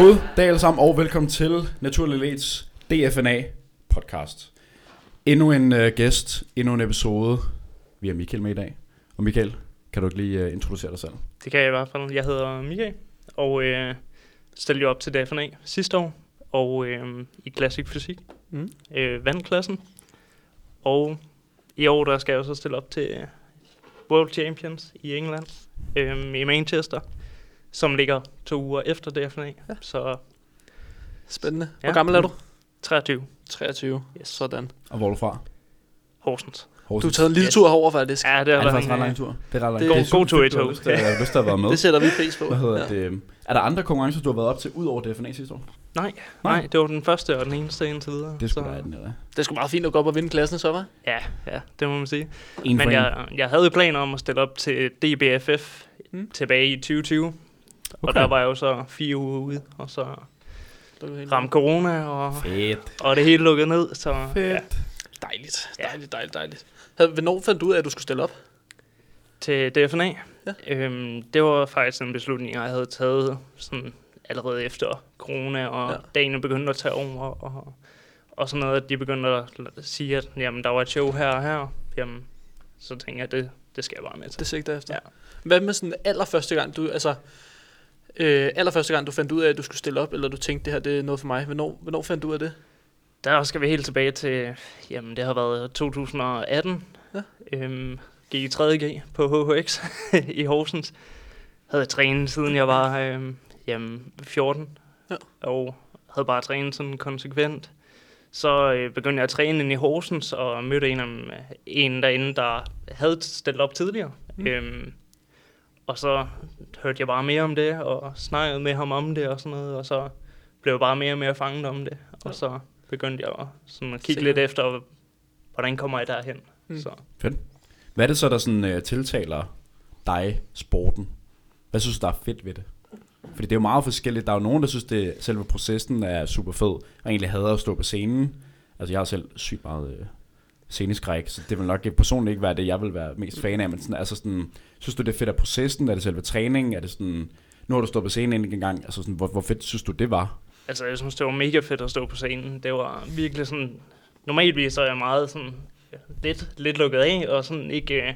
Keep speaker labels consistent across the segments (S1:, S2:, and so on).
S1: God dag alle sammen, og velkommen til Naturlig Leds DFNA podcast. Endnu en uh, gæst, endnu en episode. Vi har Michael med i dag. Og Michael, kan du ikke lige uh, introducere dig selv?
S2: Det kan jeg i hvert fald. Jeg hedder Michael, og øh, stillede op til DFNA sidste år, og øh, i klassik fysik,
S3: Mm.
S2: øh, vandklassen. Og i år, der skal jeg jo så stille op til øh, World Champions i England, øh, i Manchester, som ligger to uger efter DFNA. Ja. Så
S3: Spændende. Hvor
S2: Ja.
S3: gammel er du?
S2: 23
S3: 23.
S2: Yes.
S3: Sådan.
S1: Og hvor er du fra?
S2: Horsens.
S3: Du
S1: Horsens.
S3: har taget en lille
S2: Yes.
S3: tur herover faktisk.
S2: Ja, det
S1: er
S2: har
S1: det
S2: været
S1: faktisk
S2: en,
S1: en ret lang tur? Det er ret lang.
S3: Det er
S2: god tur i
S1: du
S2: tog.
S1: Jeg har lyst til at været med.
S3: Det sætter vi pris på.
S1: Hvad hedder
S3: Ja.
S1: det? Er der andre konkurrencer, du har været op til, ud over DFNA sidste år?
S2: Nej, nej, det var den første og den eneste indtil videre.
S1: Det skulle være den, eller?
S3: Det er sgu meget fint at gå op og vinde klassen, så var.
S2: Ja, ja, det må man sige.
S1: En
S2: Men
S1: en.
S2: jeg, jeg havde jo planer om at stille op til DBFF
S3: mm.
S2: tilbage i 2020. Okay. Og der var jeg jo så fire uger ude, og så ramte corona, og,
S1: Fedt.
S2: og det hele lukket ned. Så
S1: Fedt.
S3: Dejligt.
S2: Ja.
S3: Dejligt, dejligt, dejligt. Havde- Hvornår fandt du ud af, at du skulle stille op?
S2: til DFNA,
S3: Ja.
S2: øhm, det var faktisk en beslutning, jeg havde taget sådan allerede efter corona, og
S3: Ja.
S2: dagene begyndte at tage over, og, og sådan noget, at de begyndte at sige, at jamen, der var et show her og her. Jamen, så tænkte jeg, at det, det skal jeg bare med til.
S3: Det sigter efter.
S2: Ja.
S3: Hvad med sådan allerførste gang, du, altså, øh, allerførste gang, du fandt ud af, at du skulle stille op, eller du tænkte, det her det er noget for mig. Hvornår, hvornår fandt du ud af det?
S2: Der skal vi helt tilbage til, jamen det har været 2018.
S3: Ja.
S2: Øhm, gik i 3.G på HHX i Horsens. Havde trænet siden jeg var øhm, jamen, 14.
S3: Ja.
S2: Og havde bare trænet sådan konsekvent. Så øh, begyndte jeg at træne ind i Horsens og mødte en, af, en derinde, der havde stillet op tidligere.
S3: Mm.
S2: Øhm, og så hørte jeg bare mere om det, og snakkede med ham om det og sådan noget, og så blev jeg bare mere og mere fanget om det. Og
S3: Ja.
S2: så begyndte jeg at, sådan at kigge
S3: Sikkert.
S2: lidt efter, hvordan kommer jeg derhen.
S3: Mm.
S2: Så.
S1: Hvad er det så, der sådan, uh, tiltaler dig, sporten? Hvad synes du, der er fedt ved det? Fordi det er jo meget forskelligt. Der er jo nogen, der synes, det selve processen er super fed, og egentlig hader at stå på scenen. Altså, jeg har selv sygt meget øh, sceneskræk, så det vil nok ikke, personligt ikke være det, jeg vil være mest fan af. Men sådan, altså sådan, synes du, det er fedt af processen? Er det selve træningen? Er det sådan, nu har du stået på scenen en gang, altså sådan, hvor, hvor fedt synes du, det var?
S2: Altså, jeg synes, det var mega fedt at stå på scenen. Det var virkelig sådan... Normalvis så er jeg meget sådan lidt, lidt lukket af, og sådan ikke, øh,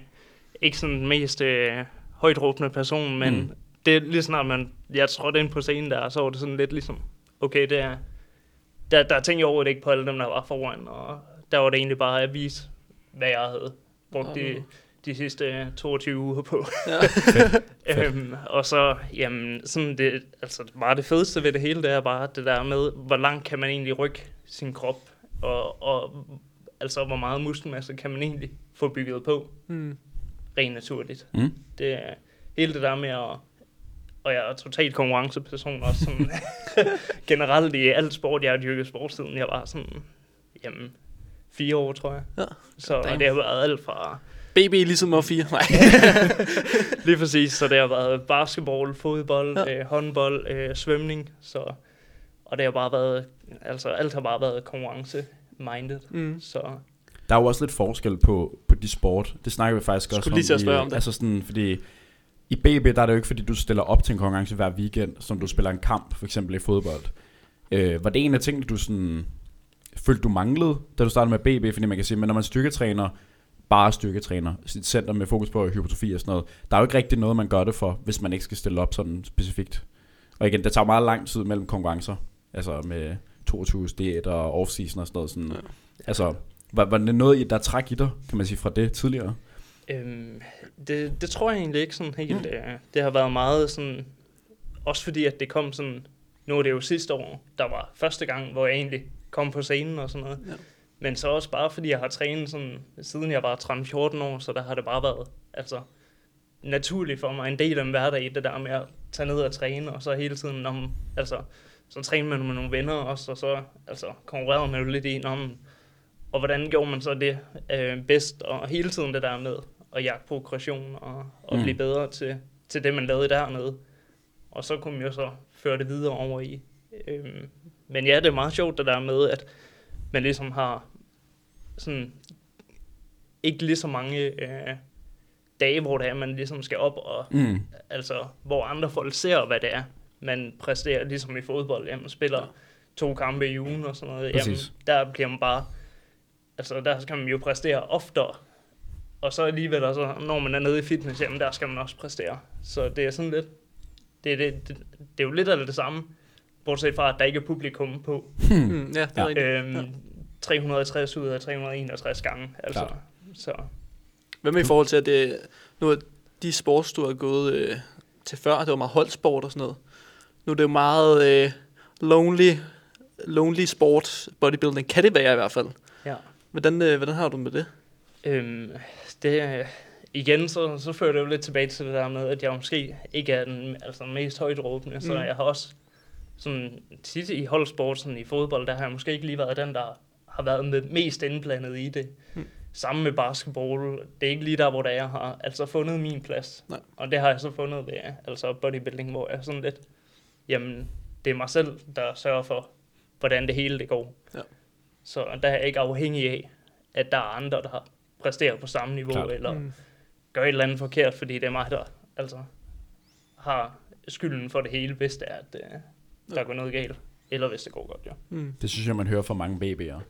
S2: ikke sådan den mest øh, højt råbende person, men
S1: mm.
S2: det er lige snart, man, jeg trådte ind på scenen der, så var det sådan lidt ligesom, okay, det er, der, der tænkte jeg overhovedet ikke på alle dem, der var foran, og der var det egentlig bare at vise, hvad jeg havde brugt de, de sidste øh, 22 uger på.
S3: Ja.
S2: øhm, og så, jamen, sådan det, altså bare det fedeste ved det hele, det er bare det der med, hvor langt kan man egentlig rykke sin krop, og, og altså hvor meget muskelmasse kan man egentlig få bygget på,
S3: Mm.
S2: rent naturligt.
S1: Mm?
S2: Det er hele det der med at, og jeg er totalt konkurrenceperson også sådan, generelt i alt sport, jeg har dyrket sport siden jeg var sådan, jamen, fire år, tror jeg.
S3: Ja.
S2: Så
S3: Damn.
S2: det har været alt fra
S3: BB ligesom og 4. Nej.
S2: Lige præcis, så det har været basketball, fodbold,
S3: Ja.
S2: øh, håndbold, øh, svømning, så, og det har bare været, altså alt har bare været konkurrence-minded,
S3: Mm.
S2: så
S1: Der er jo også lidt forskel på, på de sport. Det snakker vi faktisk også
S3: Skulle lige til at spørge
S1: i,
S3: om det.
S1: Altså sådan, fordi i BB, der er det jo ikke, fordi du stiller op til en konkurrence hver weekend, som du spiller en kamp, for eksempel i fodbold. Øh, var det en af tingene, du sådan, følte, du manglede, da du startede med BB? Fordi man kan sige, men når man styrketræner, bare styrketræner, sit center med fokus på hypertrofi og sådan noget, der er jo ikke rigtig noget, man gør det for, hvis man ikke skal stille op sådan specifikt. Og igen, det tager meget lang tid mellem konkurrencer, altså med 22 diæt og off-season og sådan noget. Sådan,
S3: Ja.
S1: Altså, var, var det noget, der træk i dig, kan man sige, fra det tidligere?
S2: øhm, det, det tror jeg egentlig ikke sådan helt. Mm. Øh, det har været meget sådan, også fordi at det kom sådan, nu er det jo sidste år, der var første gang, hvor jeg egentlig kom på scenen og sådan noget.
S3: Ja.
S2: Men så også bare fordi jeg har trænet sådan, siden jeg var 13-14 år, så der har det bare været, altså, naturligt for mig, en del af min hverdag, det der med at tage ned og træne, og så hele tiden, om, altså, så træner man med nogle venner også, og så altså, konkurrerer man jo lidt i, om, og hvordan gjorde man så det øh, bedst, og hele tiden det der med at jagte progression, og, og
S1: Mm.
S2: blive bedre til, til det, man lavede dernede. Og så kunne man jo så føre det videre over i. Øhm, men ja, det er meget sjovt det der med, at man ligesom har sådan ikke lige så mange øh, dage, hvor det er, man ligesom skal op og
S1: Mm.
S2: altså, hvor andre folk ser, hvad det er, man præsterer ligesom i fodbold, jamen spiller
S3: Ja.
S2: to kampe i ugen og sådan noget, jamen der bliver man bare, altså der skal man jo præstere oftere, og så alligevel, altså, når man er nede i fitness, jamen der skal man også præstere. Så det er sådan lidt, det, det, det, det er jo lidt af det samme, bortset fra, at der ikke er publikum på.
S3: Mm, ja, det er
S1: Ja.
S2: Øhm,
S3: Ja.
S2: 360 ud af 361 gange, altså.
S1: Klart.
S2: Så
S3: Hvad med i forhold til, at det, nu er de sports, du har gået øh, til før, det var meget holdsport og sådan noget. Nu er det jo meget øh, lonely, lonely sport, bodybuilding. Kan det være i hvert fald?
S2: ja.
S3: Hvordan, øh, hvordan har du med det?
S2: Øhm, det, igen, så, så fører det jo lidt tilbage til det der med, at jeg måske ikke er den, altså mest højdråbende, mm. så jeg har også sådan tit i holdsport, sådan i fodbold, der har jeg måske ikke lige været den, der har været med mest indblandet i det.
S3: Mm.
S2: Mm. Samme med basketball, det er ikke lige der, hvor der jeg har altså fundet min plads.
S3: Nej.
S2: Og det har jeg så fundet ved altså bodybuilding, hvor jeg er sådan lidt, jamen, det er mig selv, der sørger for, hvordan det hele det går.
S3: Ja.
S2: Så der er jeg ikke afhængig af, at der er andre, der præsterer på samme niveau,
S1: Klart.
S2: Eller
S3: Mm.
S2: mm. gør et eller andet forkert, fordi det er mig, der altså, har skylden for det hele, hvis det er, at øh, der
S3: Ja.
S2: går noget galt. Eller hvis det går godt, ja.
S3: Mm.
S1: Det synes jeg, man hører fra mange babyer.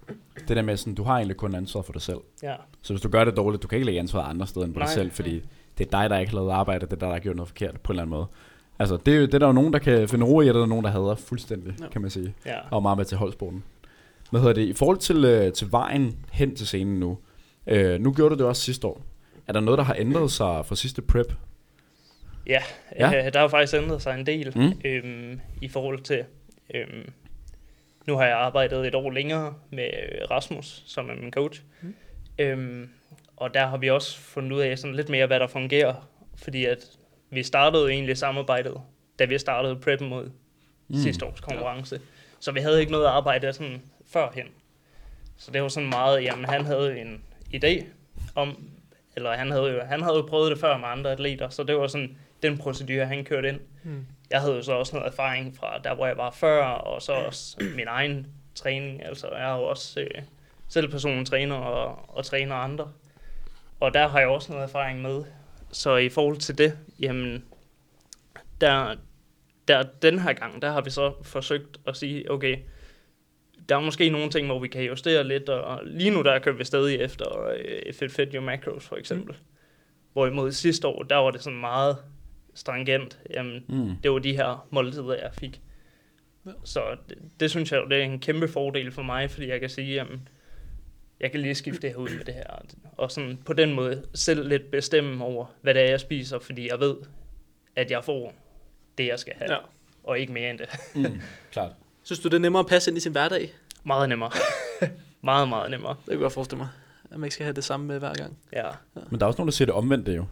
S1: Det der med sådan, du har egentlig kun ansvar for dig selv.
S2: ja.
S1: Så hvis du gør det dårligt, du kan ikke lægge ansvaret andre steder end på dig
S2: Nej.
S1: selv, fordi det er dig, der ikke har lavet arbejde, det er dig, der har gjort noget forkert på en eller anden måde. Altså, det er, jo- det er der jo nogen, der kan finde ro i, og der er nogen, der hader fuldstændig,
S3: Ja.
S1: kan man sige.
S2: ja.
S1: Og meget med til holdsporten. Hvad hedder det? I forhold til, øh, til vejen hen til scenen nu, øh, nu gjorde du det også sidste år. Er der noget, der har ændret sig fra sidste prep?
S2: Ja,
S1: Ja.
S2: ja. Øh, der har faktisk ændret sig en del
S1: Mm.
S2: øhm, i forhold til... Øhm, nu har jeg arbejdet et år længere med øh, Rasmus, som er min coach.
S3: Mm.
S2: Øhm, og der har vi også fundet ud af sådan lidt mere, hvad der fungerer. Fordi at vi startede egentlig samarbejdet, da vi startede preppen mod mm. sidste års konkurrence. Så vi havde ikke noget arbejde sådan førhen. Så det var sådan meget, jamen han havde en idé om, eller han havde jo, han havde jo prøvet det før med andre atleter, så det var sådan den procedure, han kørte ind.
S3: Mm.
S2: Jeg havde jo så også noget erfaring fra der, hvor jeg var før, og så også min egen træning. Altså, jeg er jo også øh, selv personen træner og, og træner andre. Og der har jeg også noget erfaring med. Så i forhold til det, jamen, der, der den her gang, der har vi så forsøgt at sige, okay, der er måske nogle ting, hvor vi kan justere lidt, og lige nu der kører vi stadig efter øh, Fit Fit Your Macros for eksempel. Mm. Hvorimod sidste år, der var det sådan meget stringent. Jamen,
S1: Mm.
S2: det var de her måltider, jeg fik.
S3: Ja.
S2: Så det, det synes jeg jo, det er en kæmpe fordel for mig, fordi jeg kan sige, jamen, jeg kan lige skifte det her ud med det her. Og sådan på den måde selv lidt bestemme over, hvad det er, jeg spiser, fordi jeg ved, at jeg får det, jeg skal have,
S3: Ja.
S2: ja. og ikke mere end det.
S1: Mm. Klart.
S3: Synes du, det er nemmere at passe ind i sin hverdag?
S2: Meget nemmere. meget, meget nemmere.
S3: Det kan jeg godt forestille mig. At man ikke skal have det samme med hver gang.
S2: Ja.
S1: Men der er også nogen, der siger det omvendte jo.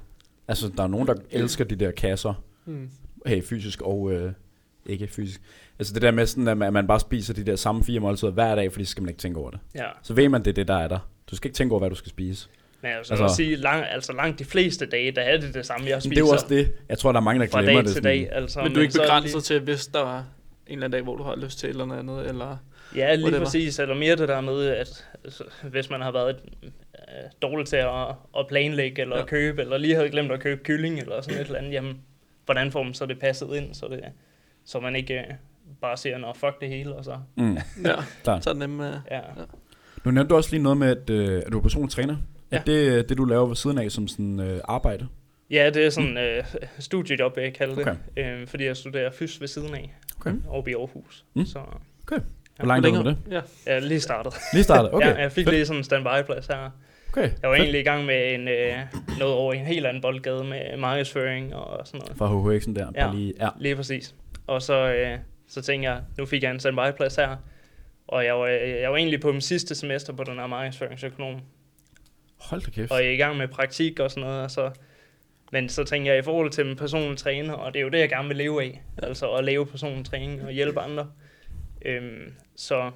S1: Altså, der er nogen, der elsker de der kasser.
S3: Mm.
S1: Hey, fysisk og øh, ikke fysisk. Altså det der med sådan, at man, at man bare spiser de der samme fire måltider hver dag, fordi så skal man ikke tænke over det.
S2: ja.
S1: Så ved man, det er det, der er der. Du skal ikke tænke over, hvad du skal spise.
S2: Men jeg vil
S1: Altså-
S2: altså, sige, lang, altså langt de fleste dage, der er det det samme, jeg
S1: Men
S2: spiser.
S1: det er jo også det. Jeg tror, der er mange, der
S2: fra
S1: glemmer
S2: dag
S1: det.
S2: til
S1: sådan.
S2: dag. Altså,
S3: Men du er ikke begrænset
S2: lige-
S3: til, hvis der var en eller anden dag, hvor du har lyst til et eller andet, eller...
S2: Ja, lige
S3: Whatever.
S2: præcis. Eller mere det der med, at altså, hvis man har været øh, dårlig til at, at planlægge eller
S3: Ja.
S2: ja. købe, eller lige havde glemt at købe kylling eller sådan et eller andet, jamen, hvordan får man så det passet ind, så, det, så man ikke øh, bare siger, nå, fuck det hele, og så,
S1: Mm,
S3: Ja,
S1: klart.
S3: så er det nemt. Uh,
S2: ja.
S1: Nu nævnte du også lige noget med, at, øh, at du er personlig træner. Ja.
S2: Ja.
S1: Er det øh, det, du laver ved siden af som sådan øh, arbejde?
S2: Ja, det er sådan øh, studiejob, jeg kalder det,
S1: Okay.
S2: øh, fordi jeg studerer fys ved siden af,
S1: Okay.
S2: oppe i Aarhus.
S1: Mm.
S2: Så
S1: Hvor langt er du det?
S3: Ja.
S2: jeg er lige startet.
S1: Lige startet? Okay.
S2: ja, jeg fik
S1: fedt.
S2: lige sådan en standby-plads her.
S1: Okay.
S2: Jeg var
S1: fedt.
S2: egentlig i gang med en, øh, noget over en helt anden boldgade med markedsføring og sådan noget.
S1: Fra HHX'en der.
S2: Ja.
S1: Bare lige, ja.
S2: Lige præcis. Og så, øh, så tænkte jeg, nu fik jeg en standby-plads her. Og jeg var, jeg var egentlig på min sidste semester på den her markedsføringsøkonom.
S1: Hold da kæft.
S2: Og jeg er i gang med praktik og sådan noget. Og så, men så tænker jeg i forhold til min personlige træner, og det er jo det, jeg gerne vil leve af. Altså at leve personlig træning og hjælpe andre. Øhm, så,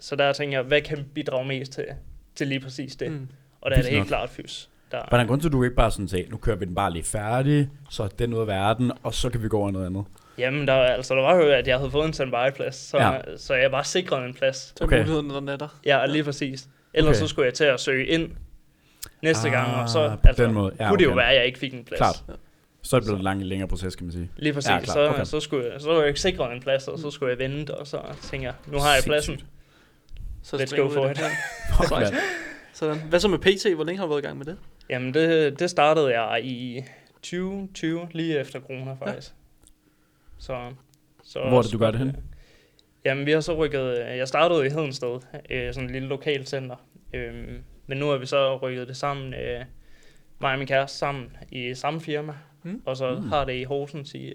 S2: så der tænker jeg, hvad kan bidrage mest til, til lige præcis det? Mm. Og der er det helt klart fys. Der,
S1: en grund til, du ikke bare sådan sagde, nu kører vi den bare lige færdig, så er den ud af verden, og så kan vi gå over noget andet?
S2: Jamen, der, altså, der var jo, at jeg havde fået en standby-plads, så,
S1: Ja.
S2: så jeg var sikret en plads.
S3: Så er
S1: Okay.
S3: muligheden, den er der.
S2: Ja, lige præcis. Ellers
S1: Okay.
S2: okay. så skulle jeg til at søge ind næste
S1: Ah,
S2: gang, og så
S1: på
S2: altså,
S1: den måde. Ja,
S2: kunne det jo
S1: okay.
S2: være, at jeg ikke fik en plads.
S1: Klart. Så er det blevet en lang, længere proces, kan man sige.
S2: Lige præcis.
S1: Ja,
S2: Ja,
S1: klart.
S2: så,
S1: Okay.
S2: så, skulle jeg, så var jeg ikke sikret en plads, og så skulle jeg vente, og så tænker jeg, nu har jeg pladsen.
S3: Så
S2: Let's go
S3: vi
S2: for
S3: det.
S2: it.
S3: Ja.
S1: Mand.
S3: Sådan. Hvad så med PT? Hvor længe har du været i gang med det?
S2: Jamen, det, det startede jeg i 2020, lige efter corona faktisk. Så, så
S1: Hvor er det, du gør det henne?
S2: Jamen, vi har så rykket... Jeg startede i Hedensted, øh, sådan et lille lokalcenter. Øhm, men nu har vi så rykket det sammen, øh, mig og min kæreste sammen i samme firma.
S3: Mm.
S2: Og så
S1: Mm.
S2: har det i Horsens i øh,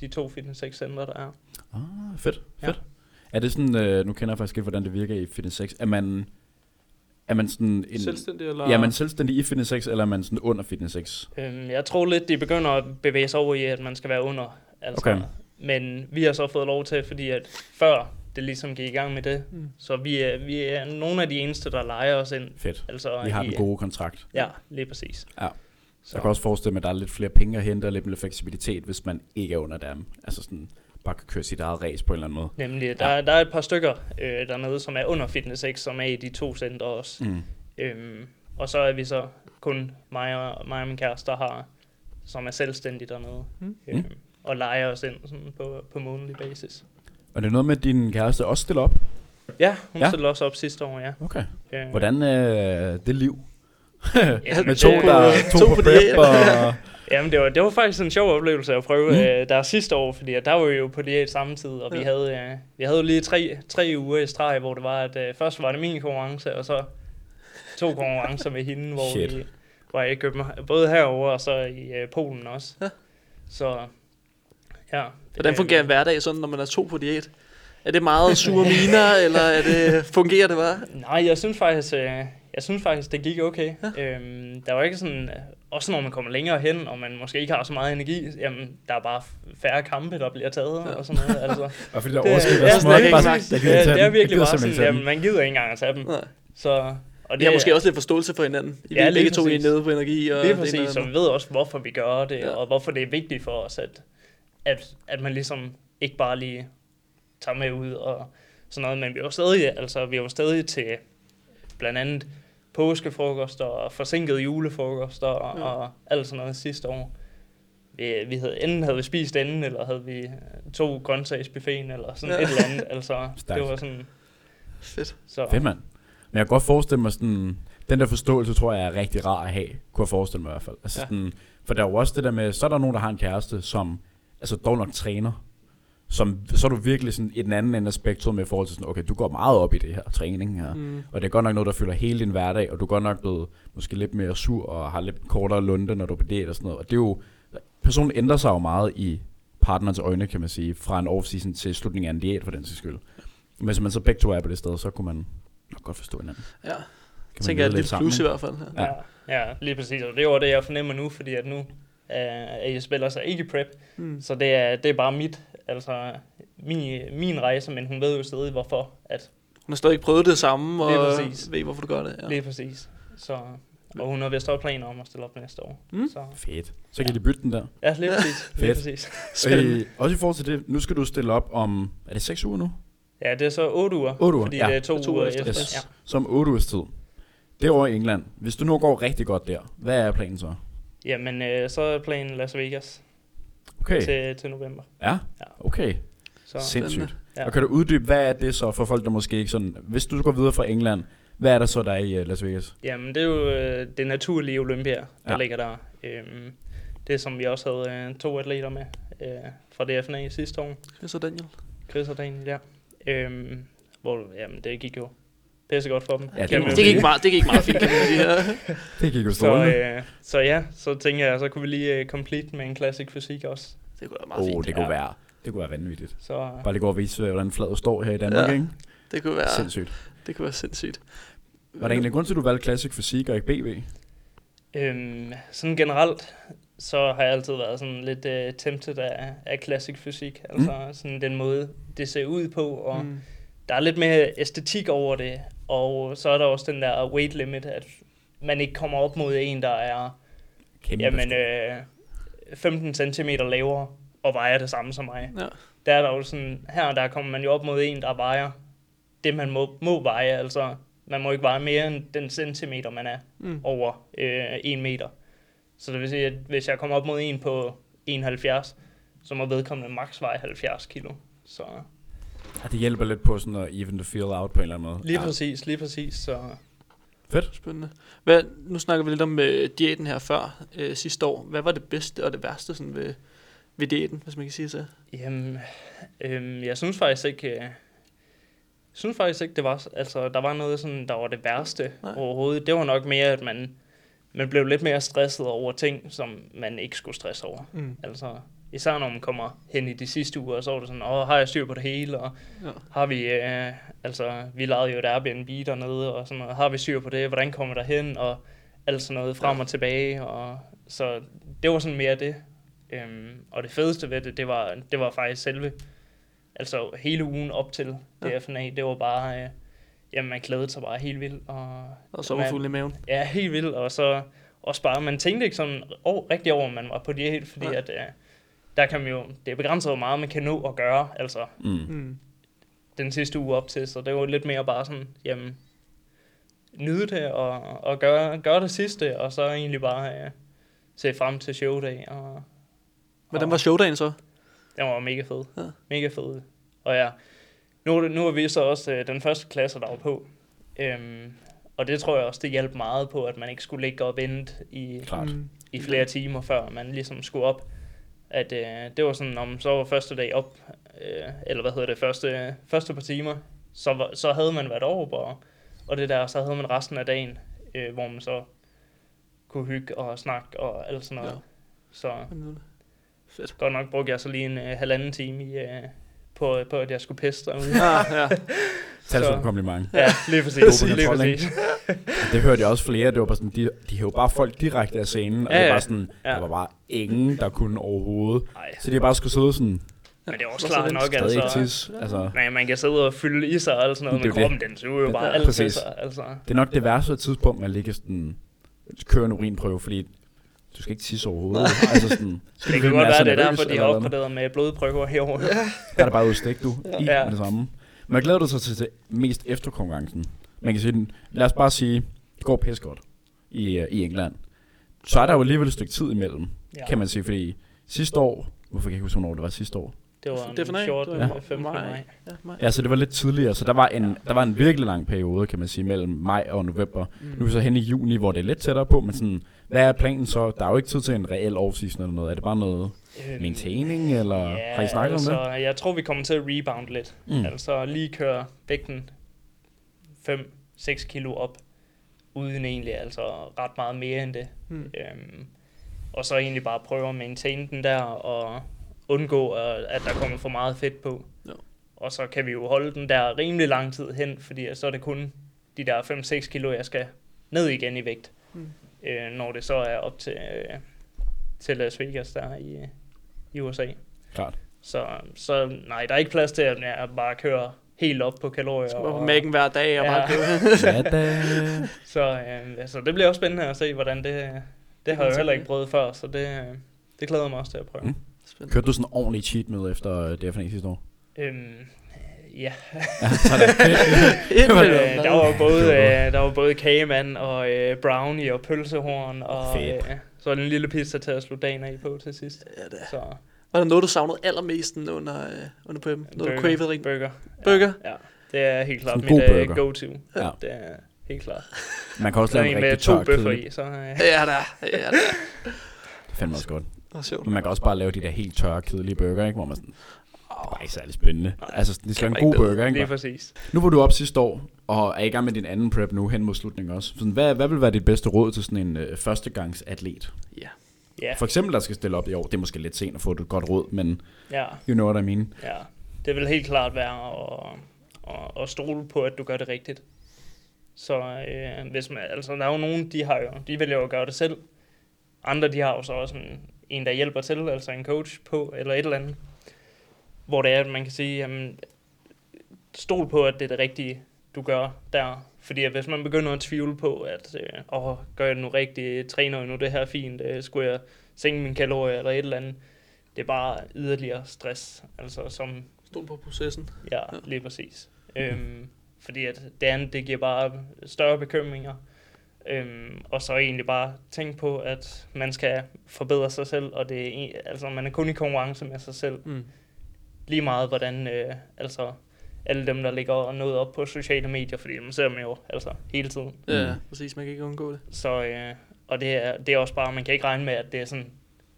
S2: de to fitness centre der er.
S1: Ah, fedt,
S2: Ja.
S1: fedt. Er det sådan, øh, nu kender jeg faktisk ikke, hvordan det virker i Fitness 6. Er man, er man sådan en...
S3: Selvstændig eller?
S1: Ja, er man selvstændig i Fitness 6, eller er man sådan under Fitness 6?
S2: Øhm, jeg tror lidt, de begynder at bevæge sig over i, at man skal være under. Altså.
S1: Okay.
S2: Men vi har så fået lov til, fordi at før det ligesom gik i gang med det,
S3: Mm.
S2: så vi er, vi er nogle af de eneste, der leger os ind.
S1: Fedt.
S2: Altså
S1: Vi har
S2: i,
S1: den gode kontrakt.
S2: Ja, lige præcis.
S1: Ja.
S2: Så.
S1: Jeg kan også forestille mig, at der er lidt flere penge at hente, og lidt mere fleksibilitet, hvis man ikke er under dem. Altså sådan, bare kan køre sit eget race på en eller anden måde.
S2: Nemlig, der, ja. der er et par stykker øh, dernede, som er under Fitness X, som er i de to centre også.
S1: Mm.
S2: Øhm, og så er vi så kun mig og, mig og min kæreste, der har, som er selvstændig dernede.
S3: Mm.
S2: Øhm, og leger os ind sådan på, på månedlig basis.
S1: Og det er noget med, at din kæreste også stiller op?
S2: Ja, hun
S1: Ja.
S2: stillede også op sidste år, ja.
S1: Okay.
S2: Øh,
S1: Hvordan er det liv?
S2: Jamen,
S1: med to,
S2: det-
S1: der, to,
S3: to
S1: på
S3: på
S1: prep
S3: diæt.
S1: og...
S2: Jamen, det var, det var faktisk en sjov oplevelse at prøve
S1: Mm.
S2: øh, der sidste år, fordi der var vi jo på diæt samtidig, og ja. vi, havde, øh, vi havde lige tre, tre uger i streg, hvor det var, at øh, først var det min konkurrence, og så to konkurrencer med hende, hvor
S1: Shit.
S2: vi var i København, både herover og så i øh, Polen også.
S3: Ja.
S2: Så ja.
S3: Hvordan fungerer en hverdag sådan, når man er to på diæt? Er det meget sure miner, eller er det, fungerer det bare?
S2: Nej, jeg synes faktisk, øh, jeg synes faktisk, det gik okay. Ja. Øhm, der var ikke sådan, øh, også når man kommer længere hen, og man måske ikke har så meget energi, jamen, der er bare færre kampe, der bliver taget
S3: Ja.
S2: og sådan noget. Altså,
S1: Og fordi der
S2: det,
S1: overskrider
S2: ja,
S3: det er
S1: bare
S3: ikke
S1: sagt,
S2: det,
S1: tage
S2: det er virkelig bare sådan, jamen, man gider ikke engang at tage dem.
S3: Nej.
S2: Så, og
S3: Det har måske også lidt forståelse for hinanden. I
S2: Ja,
S3: begge to I er nede på energi. Og
S2: Lige
S3: det og
S2: præcis,
S3: det
S2: så vi ved også, hvorfor vi gør det,
S3: Ja.
S2: ja. og hvorfor det er vigtigt for os, at, at, at man ligesom ikke bare lige tager med ud og sådan noget, men vi var stadig, altså, vi var stadig til blandt andet påskefrokoster og forsinket julefrokoster og,
S3: Ja.
S2: ja. og alt sådan noget sidste år. Vi, vi havde, enten havde vi spist inden, eller havde vi øh, to grøntsagsbuffeten, eller sådan
S3: Ja.
S2: et eller andet. Altså, det var sådan,
S3: Fedt.
S2: så,
S1: Fedt, mand. Men jeg kan godt forestille mig sådan, den der forståelse tror jeg er rigtig rar at have, kunne jeg forestille mig i hvert fald. Altså
S3: ja.
S1: sådan, for der er jo også det der med, så er der nogen, der har en kæreste, som altså dog nok træner, som, så er du virkelig sådan i den anden ende af spektret med i forhold til sådan, okay, du går meget op i det her træning her, mm. Og det er godt nok noget, der fylder hele din hverdag, og du er godt nok blevet måske lidt mere sur, og har lidt kortere lunde, når du er på diæt og sådan noget, og det er jo, personen ændrer sig jo meget i partnerens øjne, kan man sige, fra en off-season til slutningen af en diæt, for den sags skyld. Men hvis man så begge to er på det sted, så kunne man nok godt forstå hinanden.
S3: Ja,
S1: Kan
S3: tænker jeg er
S1: lidt sammen,
S3: plus i hvert fald. Ja.
S1: Ja.
S2: Ja. lige præcis. Og det er jo det, jeg fornemmer nu, fordi at nu øh, jeg spiller sig ikke i prep,
S3: Mm.
S2: så det er, det er bare mit, altså min, min rejse, men hun ved jo stadig hvorfor, at
S3: Hun har stadig ikke prøvet det samme, og
S2: Lige præcis.
S3: ved, hvorfor du gør det. ja.
S2: Lige præcis. Så, og hun har vist også planer om at stille op næste år.
S3: Mm.
S2: Så,
S1: Fedt. Så kan
S2: Ja.
S1: de bytte den der.
S2: ja, lige præcis. lige
S1: Fedt.
S2: præcis.
S3: Spændende.
S1: Øh, også i forhold til det, nu skal du stille op om, er det 6 uger nu?
S2: Ja, det er så 8 uger,
S1: Otte uger,
S2: fordi
S1: ja.
S2: det er to,
S3: To
S2: uger
S3: uger
S2: efter.
S3: efter.
S1: Yes.
S2: Ja.
S1: Som 8 ugers tid. Det er over i England. Hvis du nu går rigtig godt der, hvad er planen så?
S2: Jamen, øh, så er planen Las Vegas
S1: Okay.
S2: til, til november.
S1: Ja,
S2: Ja.
S1: okay.
S2: Så,
S1: Sindssygt.
S2: Ja.
S1: Og kan du uddybe, hvad er det så for folk, der måske ikke sådan... Hvis du går videre fra England, hvad er der så, der er i uh, Las Vegas?
S2: Jamen, det er jo øh, det naturlige Olympia, der
S1: Ja.
S2: ligger der. Øhm, det, som vi også havde øh, to atleter med øh, fra DFNA sidste år.
S3: Er så Daniel.
S2: Chris og Daniel, ja. Øhm, hvor, jamen, det gik jo pisse godt for dem.
S1: Ja, det
S3: Det gik, meget, det gik meget fint, kan man sige. Ja.
S1: Det gik jo
S2: så, øh, så ja, så tænker jeg, så kunne vi lige øh, complete med en classic fysik også.
S3: Det kunne være meget
S1: oh,
S3: fint.
S1: det kunne
S2: ja.
S1: være, det kunne være vanvittigt.
S2: Så
S1: Bare lige gå og vise, øh, hvordan fladet står her i Danmark,
S3: Ja.
S1: ikke?
S3: Det kunne være,
S1: Sindssygt.
S3: det kunne være sindssygt.
S1: Var der egentlig en grund til, at du valgte Classic Fysik og ikke BB?
S2: øhm, sådan generelt, så har jeg altid været sådan lidt øh, tempted af, af classic fysik. Altså sådan den måde, det ser ud på, og
S3: Mm.
S2: Der er lidt mere æstetik over det, og så er der også den der weight limit, at man ikke kommer op mod en, der er
S1: Kæmpe
S2: jamen, øh, 15 cm lavere og vejer det samme som mig.
S3: Ja.
S2: Der er der jo sådan, her der kommer man jo op mod en, der vejer det, man må, må veje. Altså, man må ikke veje mere end den centimeter, man er
S3: Mm.
S2: over øh, en meter. Så det vil sige, at hvis jeg kommer op mod en på 71, så må vedkommende maks veje 70 kilo. Så
S1: Ja, det hjælper lidt på sådan at even the feel out på en eller anden måde.
S2: lige
S1: ja.
S2: præcis, lige præcis. Så
S1: Fedt.
S3: Spændende. Hvad, nu snakker vi lidt om øh, diæten her før øh, sidste år. Hvad var det bedste og det værste sådan ved, ved diæten, hvis man kan sige så?
S2: Jamen, øhm, jeg synes faktisk ikke, øh, jeg synes faktisk ikke, det var, altså, der var noget sådan, der var det værste
S3: Nej.
S2: Nej. overhovedet. Det var nok mere, at man, man blev lidt mere stresset over ting, som man ikke skulle stresse over.
S3: Mm.
S2: Altså, især når man kommer hen i de sidste uger, så var det sådan, åh, har jeg styr på det hele, og
S3: Ja.
S2: har vi, øh, altså, vi lavede jo et Airbnb dernede, og sådan noget, har vi styr på det, hvordan kommer der hen, og alt sådan noget frem og tilbage, og så det var sådan mere det. Øhm, og det fedeste ved det, det var, det var faktisk selve, altså hele ugen op til
S3: Ja.
S2: DFNA, det var bare, øh, jamen man glædede sig bare helt vildt, og
S3: Og så var fuld i maven.
S2: Ja, helt vildt, og så også bare, man tænkte ikke sådan over, rigtig over, om man var på diæt, fordi
S3: Nej.
S2: at, øh, der kan man jo, det er begrænset, hvor meget man kan nå at gøre, altså
S1: Mm.
S3: Mm.
S2: den sidste uge op til, så det var lidt mere bare sådan, jamen, nyde det og, og gøre, gøre det sidste, og så egentlig bare øh, se frem til showdag, og
S3: Hvordan var showdagen så?
S2: den var mega fed.
S3: Ja.
S2: Mega fed. Og ja, nu, nu er vi så også øh, den første klasse, der var på. Øhm, og det tror jeg også, det hjalp meget på, at man ikke skulle ligge og vente i,
S1: Klart.
S2: I flere timer, før man ligesom skulle op. At øh, det var sådan, om så var første dag op, øh, eller hvad hedder det, første, første par timer, så, var, så havde man været over, og, og det der, så havde man resten af dagen, øh, hvor man så kunne hygge og snakke og alt sådan noget.
S3: Ja.
S2: Ja. Så
S3: Fedt.
S2: godt nok brugte jeg så lige en øh, halvanden time i, øh, på, på, at jeg skulle pisse derude.
S3: Ah, ja.
S1: Tag det som kompliment.
S2: ja, lige præcis. lige
S1: Dopingkontrol,
S2: præcis.
S1: Det hørte jeg også flere, det var bare sådan, de, de hævde bare folk direkte af scenen, og
S2: Ja,
S1: det
S2: ja.
S1: var sådan,
S2: Ja.
S1: der var bare ingen, der kunne overhovedet.
S2: Nej,
S1: Så de bare skulle sidde sådan,
S2: men det er også klart nok,
S1: stadig ikke
S2: altså.
S1: tis. Altså,
S2: Nej, man kan sidde og fylde i sig og alt sådan noget,
S1: Det er
S2: men kroppen, den suger jo
S1: Ja,
S2: bare alt til
S1: præcis.
S2: sig. Altså.
S1: det er nok det værste tidspunkt, man ligger sådan, kører en urinprøve, fordi du skal ikke tisse overhovedet. altså sådan, så
S2: Det kan godt være, det er derfor, de har opgraderet med blodprøver herovre.
S1: Der er det bare udstik, du, i
S2: Ja.
S1: med det samme. Jeg glæder dig så til, til mest efter konkurrencen. Man kan sige, den- lad os bare sige, det går pisse godt i, uh, i England. Så er der jo alligevel et stykke tid imellem,
S2: Ja.
S1: kan man sige, fordi sidste år, hvorfor kan jeg ikke huske, hvornår det var sidste år?
S2: Det var
S3: Det er for
S2: den
S3: nej,
S2: 14.
S3: det var
S2: Ja. 15.
S3: maj.
S2: maj.
S3: Ja, mig.
S1: Ja, så det var lidt tidligere, så der var en, der var en virkelig lang periode, kan man sige, mellem maj og november. Nu er vi så hen i juni, hvor det er lidt tættere på, men sådan, hvad er planen så? Der er jo ikke tid til en reel off-season eller noget. Er det bare noget
S2: Øhm,
S1: maintaining, eller
S2: ja,
S1: har I snakket
S2: altså,
S1: om det?
S2: Jeg tror, vi kommer til at rebound lidt.
S1: Mm.
S2: Mm. Altså lige køre vægten 5-6 kilo op, uden egentlig altså ret meget mere end det.
S3: Mm.
S2: Øhm, og så egentlig bare prøve at maintain den der, og undgå, at, at der kommer for meget fedt på.
S3: Ja.
S2: Og så kan vi jo holde den der rimelig lang tid hen, fordi så er det kun de der 5-6 kilo, jeg skal ned igen i vægt.
S3: Mm.
S2: Øh, når det så er op til, øh, til Las Vegas der i, i USA.
S1: Klart.
S2: Så, så nej, der er ikke plads til, at jeg bare kører helt op på kalorier.
S3: Skal på mækken hver dag og
S2: Ja.
S3: bare køre.
S2: Så øh, altså, det bliver også spændende at se, hvordan det... Det har jeg heller ikke prøvet før, så det, øh, det glæder jeg mig også til at prøve.
S1: Mm.
S3: Spændende.
S1: Kørte du sådan en ordentlig cheat med efter øh, DFNA sidste år?
S2: Øhm, ja,
S1: Ja, sådan.
S3: Fedt.
S2: øh, der var både, øh, der var både kagemand og øh, brownie og pølsehorn, og
S1: Fedt.
S2: øh, så en lille pizza til at slutte dagen af på til sidst.
S3: Ja, det er.
S2: Så
S3: Var der noget, du savnede allermest under, øh, under preppen? Noget, du cravede rigtig?
S2: burger.
S3: Burger?
S2: Ja, ja, det er helt klart mit uh,
S1: burger.
S2: go-to.
S1: Ja.
S2: Ja. Det er helt klart.
S1: Man kan også
S2: Så
S1: lave
S2: en
S1: en
S2: med
S1: rigtig
S2: to
S1: tør
S2: bøffer i, så øh,
S3: Ja, det er. Ja, det er.
S1: Det fandme også godt.
S3: Det.
S1: Men man kan også bare lave de der helt tørre, kedelige burger, ikke? Hvor man sådan, det er bare ikke særlig spændende.
S2: Nej,
S1: altså, det skal være en god burger, ikke?
S2: lige
S1: bare?
S2: præcis.
S1: Nu var du op sidste år, og er i gang med din anden prep nu, hen mod slutningen også. Sådan, hvad, hvad vil være dit bedste råd til sådan en øh, førstegangsatlet?
S3: Ja.
S2: Ja,
S1: For eksempel, der skal stille op i år. Det er måske lidt sent at få et godt råd, men
S2: ja,
S1: you know what I mean.
S2: ja. Det vil helt klart være at, at, at stole på, at du gør det rigtigt. Så øh, hvis man, altså, der er jo nogen, de har jo, de vælger jo at gøre det selv. Andre, de har jo så også en, en der hjælper til, altså en coach på, eller et eller andet. Hvor det er, at man kan sige, jamen, stol på, at det er det rigtige, du gør der. Fordi at hvis man begynder at tvivle på, at øh, åh, gør jeg det nu rigtigt, træner jeg nu det her fint, øh, skulle jeg sænke mine kalorier eller et eller andet, det er bare yderligere stress, altså som,
S3: Stol på processen.
S2: ja,
S3: Ja.
S2: lige præcis. Øhm, fordi at det andet, det giver bare større bekymringer, Øhm, og så egentlig bare tænke på, at man skal forbedre sig selv, og det er, altså, man er kun i konkurrence med sig selv.
S3: Mm.
S2: Lige meget, hvordan øh, altså, alle dem, der ligger noget op på sociale medier, fordi man ser dem jo altså, hele tiden.
S3: Ja,
S1: Mm.
S3: præcis. Man kan ikke undgå det.
S2: Så, øh, og det er, det er også bare, man kan ikke regne med, at det er sådan,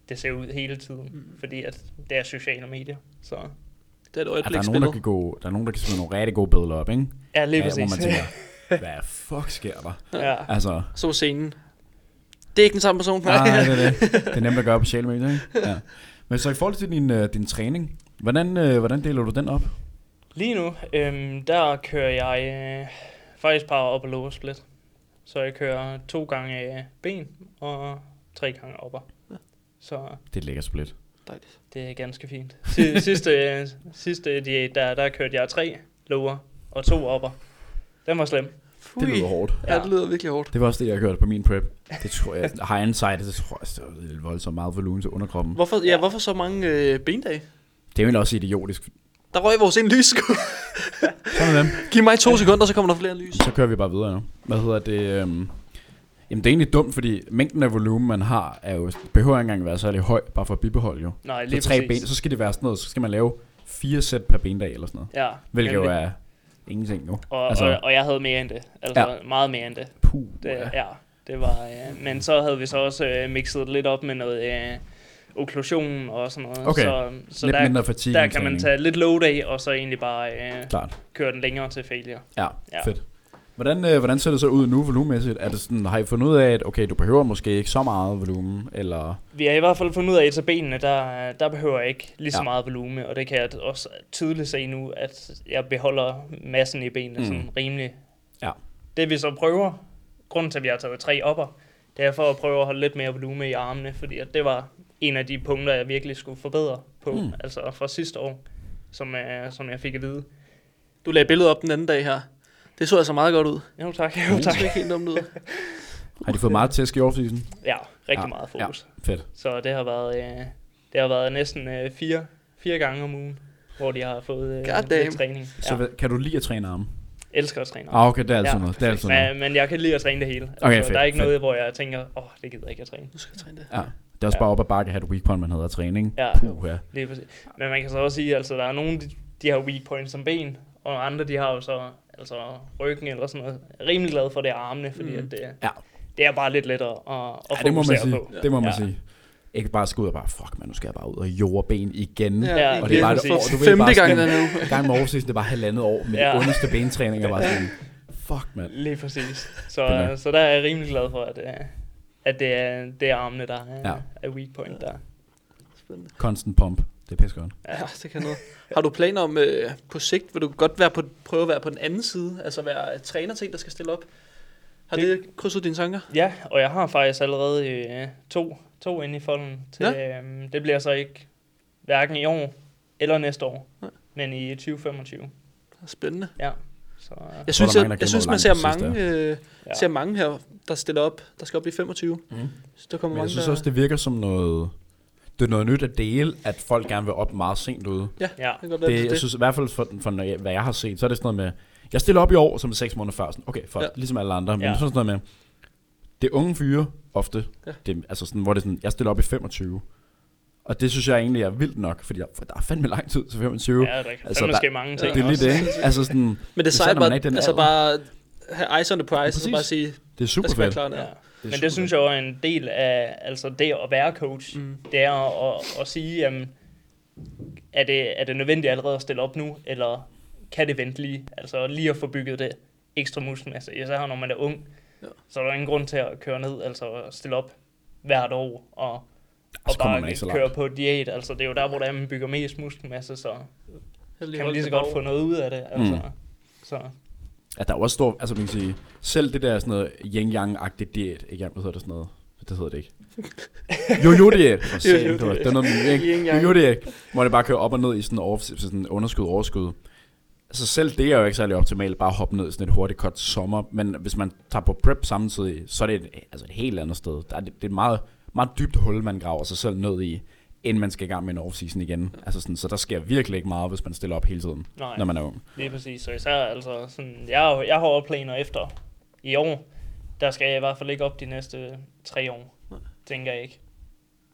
S2: det ser ud hele tiden,
S3: Mm.
S2: fordi at det er sociale medier. Så
S3: Det er et
S1: Ja, der, er nogen, der, kan gå, der er nogen, der kan smide nogle rigtig gode billeder op, ikke?
S2: ja, lige
S1: ja, hvor
S2: præcis.
S1: man tænker, hvad fuck sker der?
S2: ja.
S1: Altså,
S3: Så scenen. Det er ikke den samme person.
S1: nej, det er det. Det er nemt at gøre på sociale medier, ikke? Ja. Men så i forhold til din, øh, din træning, hvordan, øh, hvordan deler du den op?
S2: Lige nu, øhm, der kører jeg øh, faktisk bare op og lower split. Så jeg kører to gange øh, ben og tre gange opper.
S3: Ja.
S2: Så
S1: Det er lækker split.
S3: Dejligt.
S2: det er ganske fint. Si- sidste, sidste diæt, der, der kørte jeg tre lower og to opper. Den var slem.
S3: Fui.
S1: Det lyder hårdt.
S3: Ja, det lyder virkelig hårdt.
S1: Det var også det, jeg hørte på min prep. Det tror jeg, hindsight, det tror jeg, det var voldsomt meget volumen til underkroppen.
S3: Hvorfor, ja, hvorfor så mange øh, bendage?
S1: Det er jo også idiotisk.
S3: Der røg vores en lys.
S1: Sådan dem.
S3: Giv mig to sekunder, så kommer der flere lys.
S1: Så kører vi bare videre nu. Hvad hedder det? Øhm, jamen det er egentlig dumt, fordi mængden af volumen, man har, er jo, behøver ikke engang være særlig høj, bare for at bibeholde jo.
S2: Nej,
S1: Så
S2: lige
S1: tre
S2: præcis.
S1: ben, så skal det være sådan noget, så skal man lave fire sæt per bendag eller sådan noget.
S2: Ja,
S1: Hvilket jo er ingenting jo.
S2: Og,
S1: altså-
S2: og, og jeg havde mere end det. Altså ja. meget mere end det.
S1: Puh,
S2: det
S1: ja.
S2: ja. det var... Øh, men så havde vi så også øh, mixet lidt op med noget øh, okklusion og sådan noget.
S1: Okay.
S2: Så, så
S1: Lidt
S2: der,
S1: mindre fatigue
S2: der kan man tage lidt load af, og så egentlig bare øh,
S1: Klart.
S2: køre den længere til failure.
S1: Ja,
S2: Ja.
S1: fedt. Hvordan, øh, hvordan ser det så ud nu volumenmæssigt? Er det sådan, har I fundet ud af, at okay, du behøver måske ikke så meget volumen, eller...
S2: Vi har i hvert fald fundet ud af, at til benene, der, der behøver jeg ikke lige så
S1: Ja.
S2: meget volumen, og det kan jeg også tydeligt se nu, at jeg beholder massen i benene
S1: Mm.
S2: sådan rimelig.
S1: Ja.
S2: Det vi så prøver, grunden til, at vi har taget tre opper, det er for at prøve at holde lidt mere volumen i armene, fordi at det var en af de punkter, jeg virkelig skulle forbedre på,
S1: mm.
S2: altså fra sidste år, som, uh, som jeg fik at vide.
S3: Du lagde billedet op den anden dag her. Det så altså meget godt ud.
S2: Jo tak, jo
S3: Det
S2: tak.
S3: så ikke helt dumt ud.
S1: Har de fået meget tæsk i offseason?
S2: Ja, rigtig
S1: Ja,
S2: ja. meget fokus.
S1: Fedt.
S2: Så det har været, øh, det har været næsten øh, fire, fire gange om ugen, hvor de har fået øh,
S3: God
S2: lidt træning.
S1: Så hvad, kan du lide at træne arme?
S2: elsker at træne.
S1: Ah, okay, det er altid
S2: Ja,
S1: noget. Det er altid noget.
S2: Men, men jeg kan lide at træne det hele. Altså,
S1: Okay, fedt,
S2: der er ikke
S1: fedt.
S2: noget, hvor jeg tænker, åh, oh, det gider jeg ikke at træne.
S3: Nu skal jeg træne det.
S1: Ja. Det er også
S2: Ja.
S1: bare op ad bakke at have et weak point, man hedder træning.
S2: Ja.
S1: Puh, ja.
S2: Lige præcis. Men man kan så også sige, altså der er nogen, de, de har weak points som ben, og andre, de har jo så altså ryggen eller sådan noget. Jeg er rimelig glad for det armene, fordi
S3: Mm.
S2: at det,
S1: Ja.
S2: det er bare lidt lettere at, at
S1: ja, det må man sige.
S2: på.
S1: Det må man
S2: Ja.
S1: sige. Ikke bare skal ud og bare, fuck man, nu skal jeg bare ud og jorde ben igen.
S3: Ja,
S1: og det er bare,
S3: for
S1: du ved
S3: femte
S1: bare
S3: gang
S1: sådan,
S3: nu.
S1: gang med oversigt, det er bare halvandet år med
S2: Ja.
S1: de underste bentræninger. Bare sådan, fuck mand.
S2: Lige præcis. Så, så der er jeg rimelig glad for, at, øh, at det, er, det er armene, der er,
S1: Ja.
S2: ja. er weak point der.
S3: Spændende.
S1: Constant pump. Det er pisse godt.
S3: Ja, det kan noget. Har du planer om øh, på sigt, vil du godt være på, prøve at være på den anden side? Altså være træner til en, der skal stille op? Har det,
S2: Det-
S3: krydset dine tanker?
S2: Ja, og jeg har faktisk allerede øh, to, to inde i folden. Til, ja. øhm, det bliver så ikke hverken i år eller næste år,
S3: Nej.
S2: men i 2025.
S3: Spændende.
S2: Ja. Så,
S3: Jeg synes,
S1: mange,
S3: jeg, jeg synes man ser mange, øh,
S2: ja.
S3: ser mange her, der stiller op. Der skal op i 25.
S1: Mm.
S3: Så der kommer
S1: Men jeg
S3: mange,
S1: synes
S3: der...
S1: også, det virker som noget... Det er noget nyt at dele, at folk gerne vil op meget sent ude.
S2: ja.
S3: det være,
S1: Det,
S3: det,
S1: jeg
S3: det.
S1: synes i hvert fald, for, for når jeg, hvad jeg har set, så er det sådan noget med, jeg stiller op i år, som er seks måneder før. Sådan, okay, for,
S3: Ja.
S1: ja. ligesom alle andre. Men
S2: Ja.
S1: ja. sådan noget med, det er unge fyre ofte,
S3: Ja.
S1: ja. det, altså sådan, hvor det er sådan, jeg stiller op i 25. Og det synes jeg egentlig er vildt nok, fordi der, for der er fandme lang tid til 25.
S2: ja, der kan
S1: Altså, der-
S2: ske mange ting
S1: det er lige det, ikke? Altså sådan,
S3: Men det er sejt bare,
S1: er
S3: altså
S1: alder.
S3: bare have ice on the prize, og så bare sige,
S1: det er
S3: der
S1: super fedt.
S3: klar
S2: Ja. Men det synes jeg jo er en del af altså det at være coach.
S3: Mm.
S2: Det er at, at, at sige, jamen, er det, er det nødvendigt allerede at stille op nu, eller kan det vente lige? Altså lige at få bygget det ekstra muskelmasse. Især når man er ung,
S3: Ja.
S2: så er der ingen grund til at køre ned, altså stille op hvert år, og, og
S1: så kommer man
S2: bare køre på diæt. Altså det er jo der, hvor der er, man bygger mest muskelmasse, så
S3: Heldig
S2: kan man lige så godt få noget ud af det. Altså.
S1: Mm.
S2: Så
S1: At der er også stor, altså man kan sige, selv det der sådan noget yin-yang-agtigt diæt, ikke hvad hedder det sådan noget? Det hedder det ikke. Jojo-diæt. For satan, det var- det er noget, med- ikke? Jojo-diæt, hvor det bare kører op og ned i sådan, over, sådan underskud, overskud. Altså selv det er jo ikke særlig optimalt, bare at hoppe ned i sådan et hurtigt cut sommer. Men hvis man tager på prep samtidig, så er det et, altså et helt andet sted. Der er, det, det er et meget, meget dybt hul, man graver sig selv ned i, inden man skal i gang med en off-season igen. Altså sådan, så der sker virkelig ikke meget, hvis man stiller op hele tiden,
S2: nej.
S1: når man er ung.
S2: Lige præcis, så især altså sådan, jeg, har- jeg har også planer efter i år, der skal jeg i hvert fald ikke op de næste tre år,
S3: Nej.
S2: tænker jeg ikke.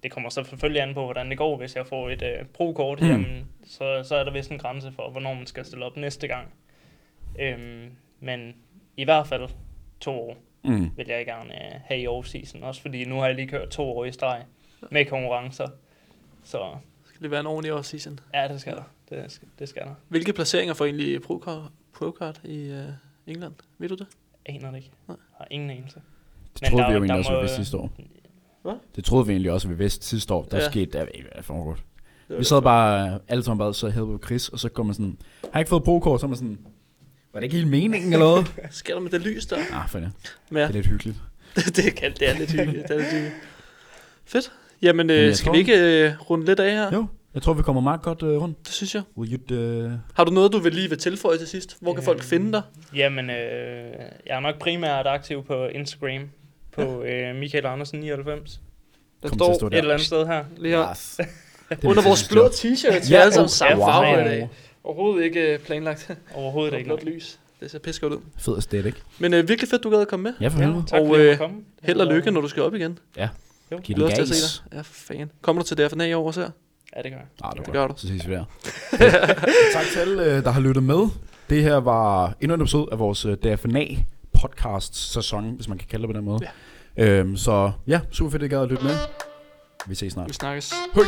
S2: Det kommer så selvfølgelig an på, hvordan det går. Hvis jeg får et øh, pro-kort,
S1: mm.
S2: jamen, så, så er der vist en grænse for, hvornår man skal stille op næste gang. Øhm, men i hvert fald to år
S1: Mm.
S2: vil jeg gerne øh, have i off-season. Også fordi nu har jeg lige kørt to år i streg med konkurrencer. Så
S3: Skal det være en ordentlig off-season?
S2: ja, det skal der. Det skal, det skal der.
S3: Hvilke placeringer får egentlig pro-card, pro-card i uh, England? Ved du det?
S2: Aner det ikke.
S3: Nej.
S2: Har ingen anelse.
S1: Det
S2: Men
S1: troede
S2: der-
S1: vi jo egentlig også, vi
S2: må-
S1: vidste sidste år.
S3: Hvad?
S1: Det troede vi egentlig også, vi vidste sidste år. Der
S3: Ja.
S1: skete, der, der foregår.
S3: det
S1: Vi sad bare, alle sammen bare så på Chris, og så går man sådan, har jeg ikke fået pro-kort, så er man sådan, var det ikke helt meningen eller noget?
S3: Skal der med det lys der?
S1: ah, for det.
S3: Men ja,
S1: Det er lidt hyggeligt.
S3: det, kan, det er lidt hyggeligt. Det er lidt hyggeligt. Fedt. Jamen, øh, skal
S1: tror-
S3: vi ikke øh, runde lidt af her?
S1: Jo, jeg tror, vi kommer meget godt uh, rundt.
S3: Det synes jeg.
S1: Will you, uh...
S3: Har du noget, du vil lige vil tilføje til sidst? Hvor kan folk
S2: Øhm,
S3: finde dig?
S2: Jamen, øh, jeg er nok primært aktiv på Instagram. På øh, Michael Andersen 99.
S3: Der
S1: Kom
S3: står
S2: Et
S1: der.
S2: eller andet sted her.
S3: lige her.
S1: Yes. Det er
S3: Under vores blå
S1: job.
S3: t-shirts. Vi
S1: Ja,
S3: er alle sammen samme
S2: ja,
S3: farve i
S2: wow.
S3: dag. Overhovedet ikke øh, planlagt.
S2: Overhovedet ikke.
S3: blåt lys. Det ser pisse godt ud.
S1: Fed aesthetic.
S3: Men øh, virkelig fedt, du gad at komme med.
S1: Ja, for
S2: Ja,
S1: helvede.
S2: tak
S3: Og,
S2: fordi
S3: øh. Held og lykke, når du skal op igen.
S2: Jo.
S1: Giv
S3: Glæder til at
S1: gas.
S3: se dig. Ja, for fan. Kommer du til DFNA i år også her?
S2: Ja, det gør jeg.
S1: Ah, det
S3: Det
S1: gør
S3: du.
S1: Så ses vi der. tak til alle, øh, der har lyttet med. Det her var endnu en episode af vores øh, DFNA podcast sæson, hvis man kan kalde det på den måde. Ja. Øhm, så ja, super fedt, at I gad at lytte med. Vi ses snart.
S3: Vi snakkes.
S1: Hej.